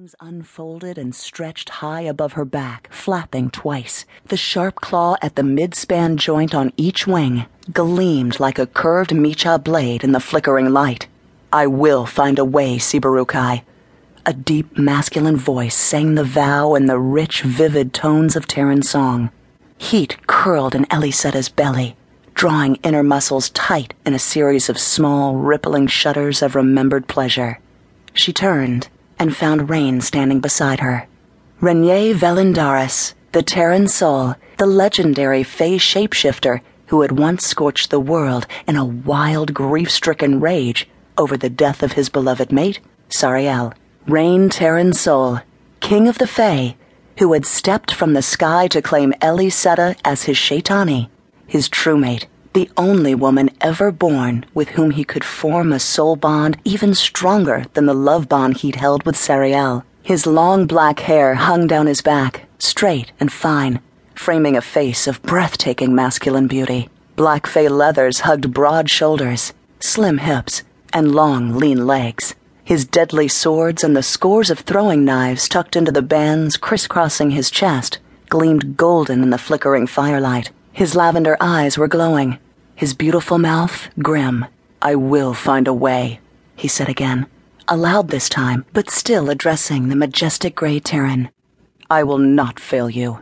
wings unfolded and stretched high above her back, flapping twice. The sharp claw at the mid-span joint on each wing gleamed like a curved meicha blade in the flickering light. I will find a way, Sybharukai. A deep masculine voice sang the vow in the rich, vivid tones of Tairen song. Heat curled in Ellysetta's belly, drawing inner muscles tight in a series of small, rippling shudders of remembered pleasure. She turned and found Rain standing beside her. Rainier vel'En Daris, the Tairen Soul, the legendary Fey shapeshifter who had once scorched the world in a wild, grief stricken rage over the death of his beloved mate, Sariel. Rain Tairen Soul, king of the Fey, who had stepped from the sky to claim Ellysetta as his shei'tani, his true mate the only woman ever born with whom he could form a soul bond even stronger than the love bond he'd held with Sariel. His long black hair hung down his back, straight and fine, framing a face of breathtaking masculine beauty. Black fey leathers hugged broad shoulders, slim hips, and long, lean legs. His deadly swords and the scores of throwing knives tucked into the bands crisscrossing his chest gleamed golden in the flickering firelight. His lavender eyes were glowing, his beautiful mouth grim. I will find a way, he said again, aloud this time, but still addressing the majestic gray Tairen. I will not fail you.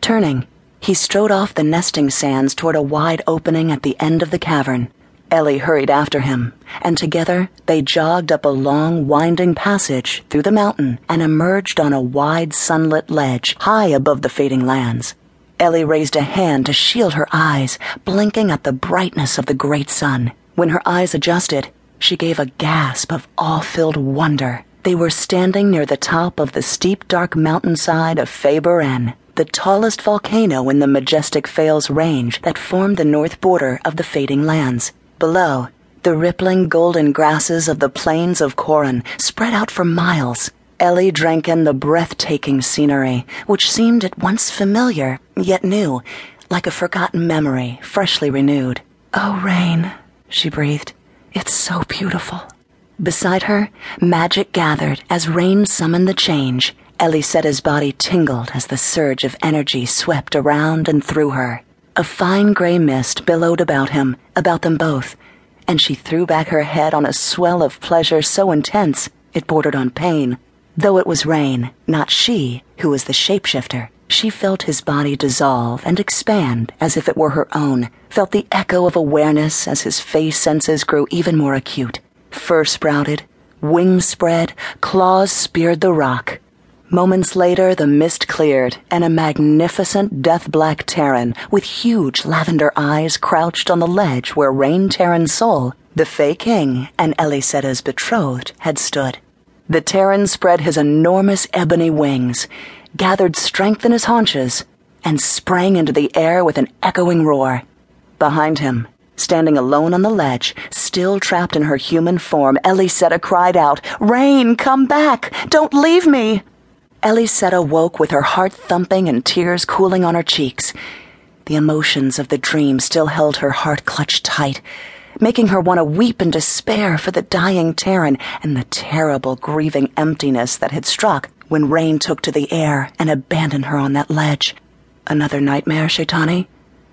Turning, he strode off the nesting sands toward a wide opening at the end of the cavern. Ellie hurried after him, and together they jogged up a long, winding passage through the mountain and emerged on a wide, sunlit ledge high above the fading lands. Ellie raised a hand to shield her eyes, blinking at the brightness of the great sun. When her eyes adjusted, she gave a gasp of awe filled wonder. They were standing near the top of the steep, dark mountainside of Fey'Bahren, the tallest volcano in the majestic Fales Range that formed the north border of the fading lands. Below, the rippling golden grasses of the plains of Corin spread out for miles. Ellie drank in the breathtaking scenery, which seemed at once familiar, yet new, like a forgotten memory, freshly renewed. Oh, Rain, she breathed. It's so beautiful. Beside her, magic gathered as Rain summoned the change. Ellysetta's body tingled as the surge of energy swept around and through her. A fine gray mist billowed about him, about them both, and she threw back her head on a swell of pleasure so intense it bordered on pain. Though it was Rain, not she, who was the shapeshifter, she felt his body dissolve and expand as if it were her own, felt the echo of awareness as his Fey senses grew even more acute. Fur sprouted, wings spread, claws speared the rock. Moments later, the mist cleared, and a magnificent death black Tairen with huge lavender eyes crouched on the ledge where Rain Tairen's soul, the Fey King, and Ellysetta's betrothed had stood. The Tairen spread his enormous ebony wings, gathered strength in his haunches, and sprang into the air with an echoing roar. Behind him, standing alone on the ledge, still trapped in her human form, Ellysetta cried out, Rain, come back! Don't leave me! Ellysetta woke with her heart thumping and tears cooling on her cheeks. The emotions of the dream still held her heart clutched tight making her want to weep in despair for the dying Tairen and the terrible, grieving emptiness that had struck when Rain took to the air and abandoned her on that ledge. Another nightmare, shei'tani?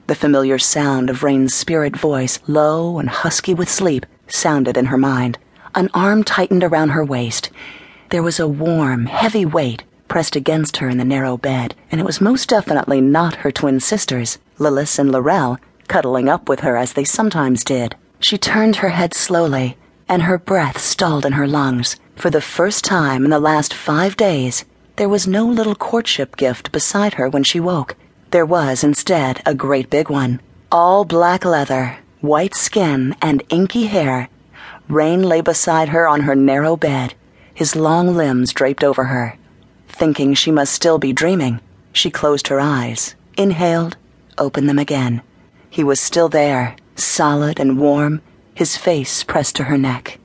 The familiar sound of Rain's spirit voice, low and husky with sleep, sounded in her mind. An arm tightened around her waist. There was a warm, heavy weight pressed against her in the narrow bed, and it was most definitely not her twin sisters, Lillis and Lorelle, cuddling up with her as they sometimes did. She turned her head slowly, and her breath stalled in her lungs. For the first time in the last five days, there was no little courtship gift beside her when she woke. There was, instead, a great big one. All black leather, white skin, and inky hair. Rain lay beside her on her narrow bed, his long limbs draped over her. Thinking she must still be dreaming, she closed her eyes, inhaled, opened them again. He was still there, solid and warm, his face pressed to her neck.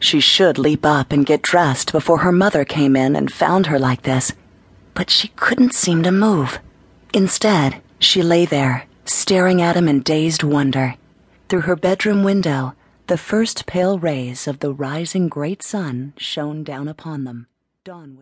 She should leap up and get dressed before her mother came in and found her like this, but she couldn't seem to move. Instead, she lay there, staring at him in dazed wonder. Through her bedroom window, the first pale rays of the rising great sun shone down upon them. Dawn was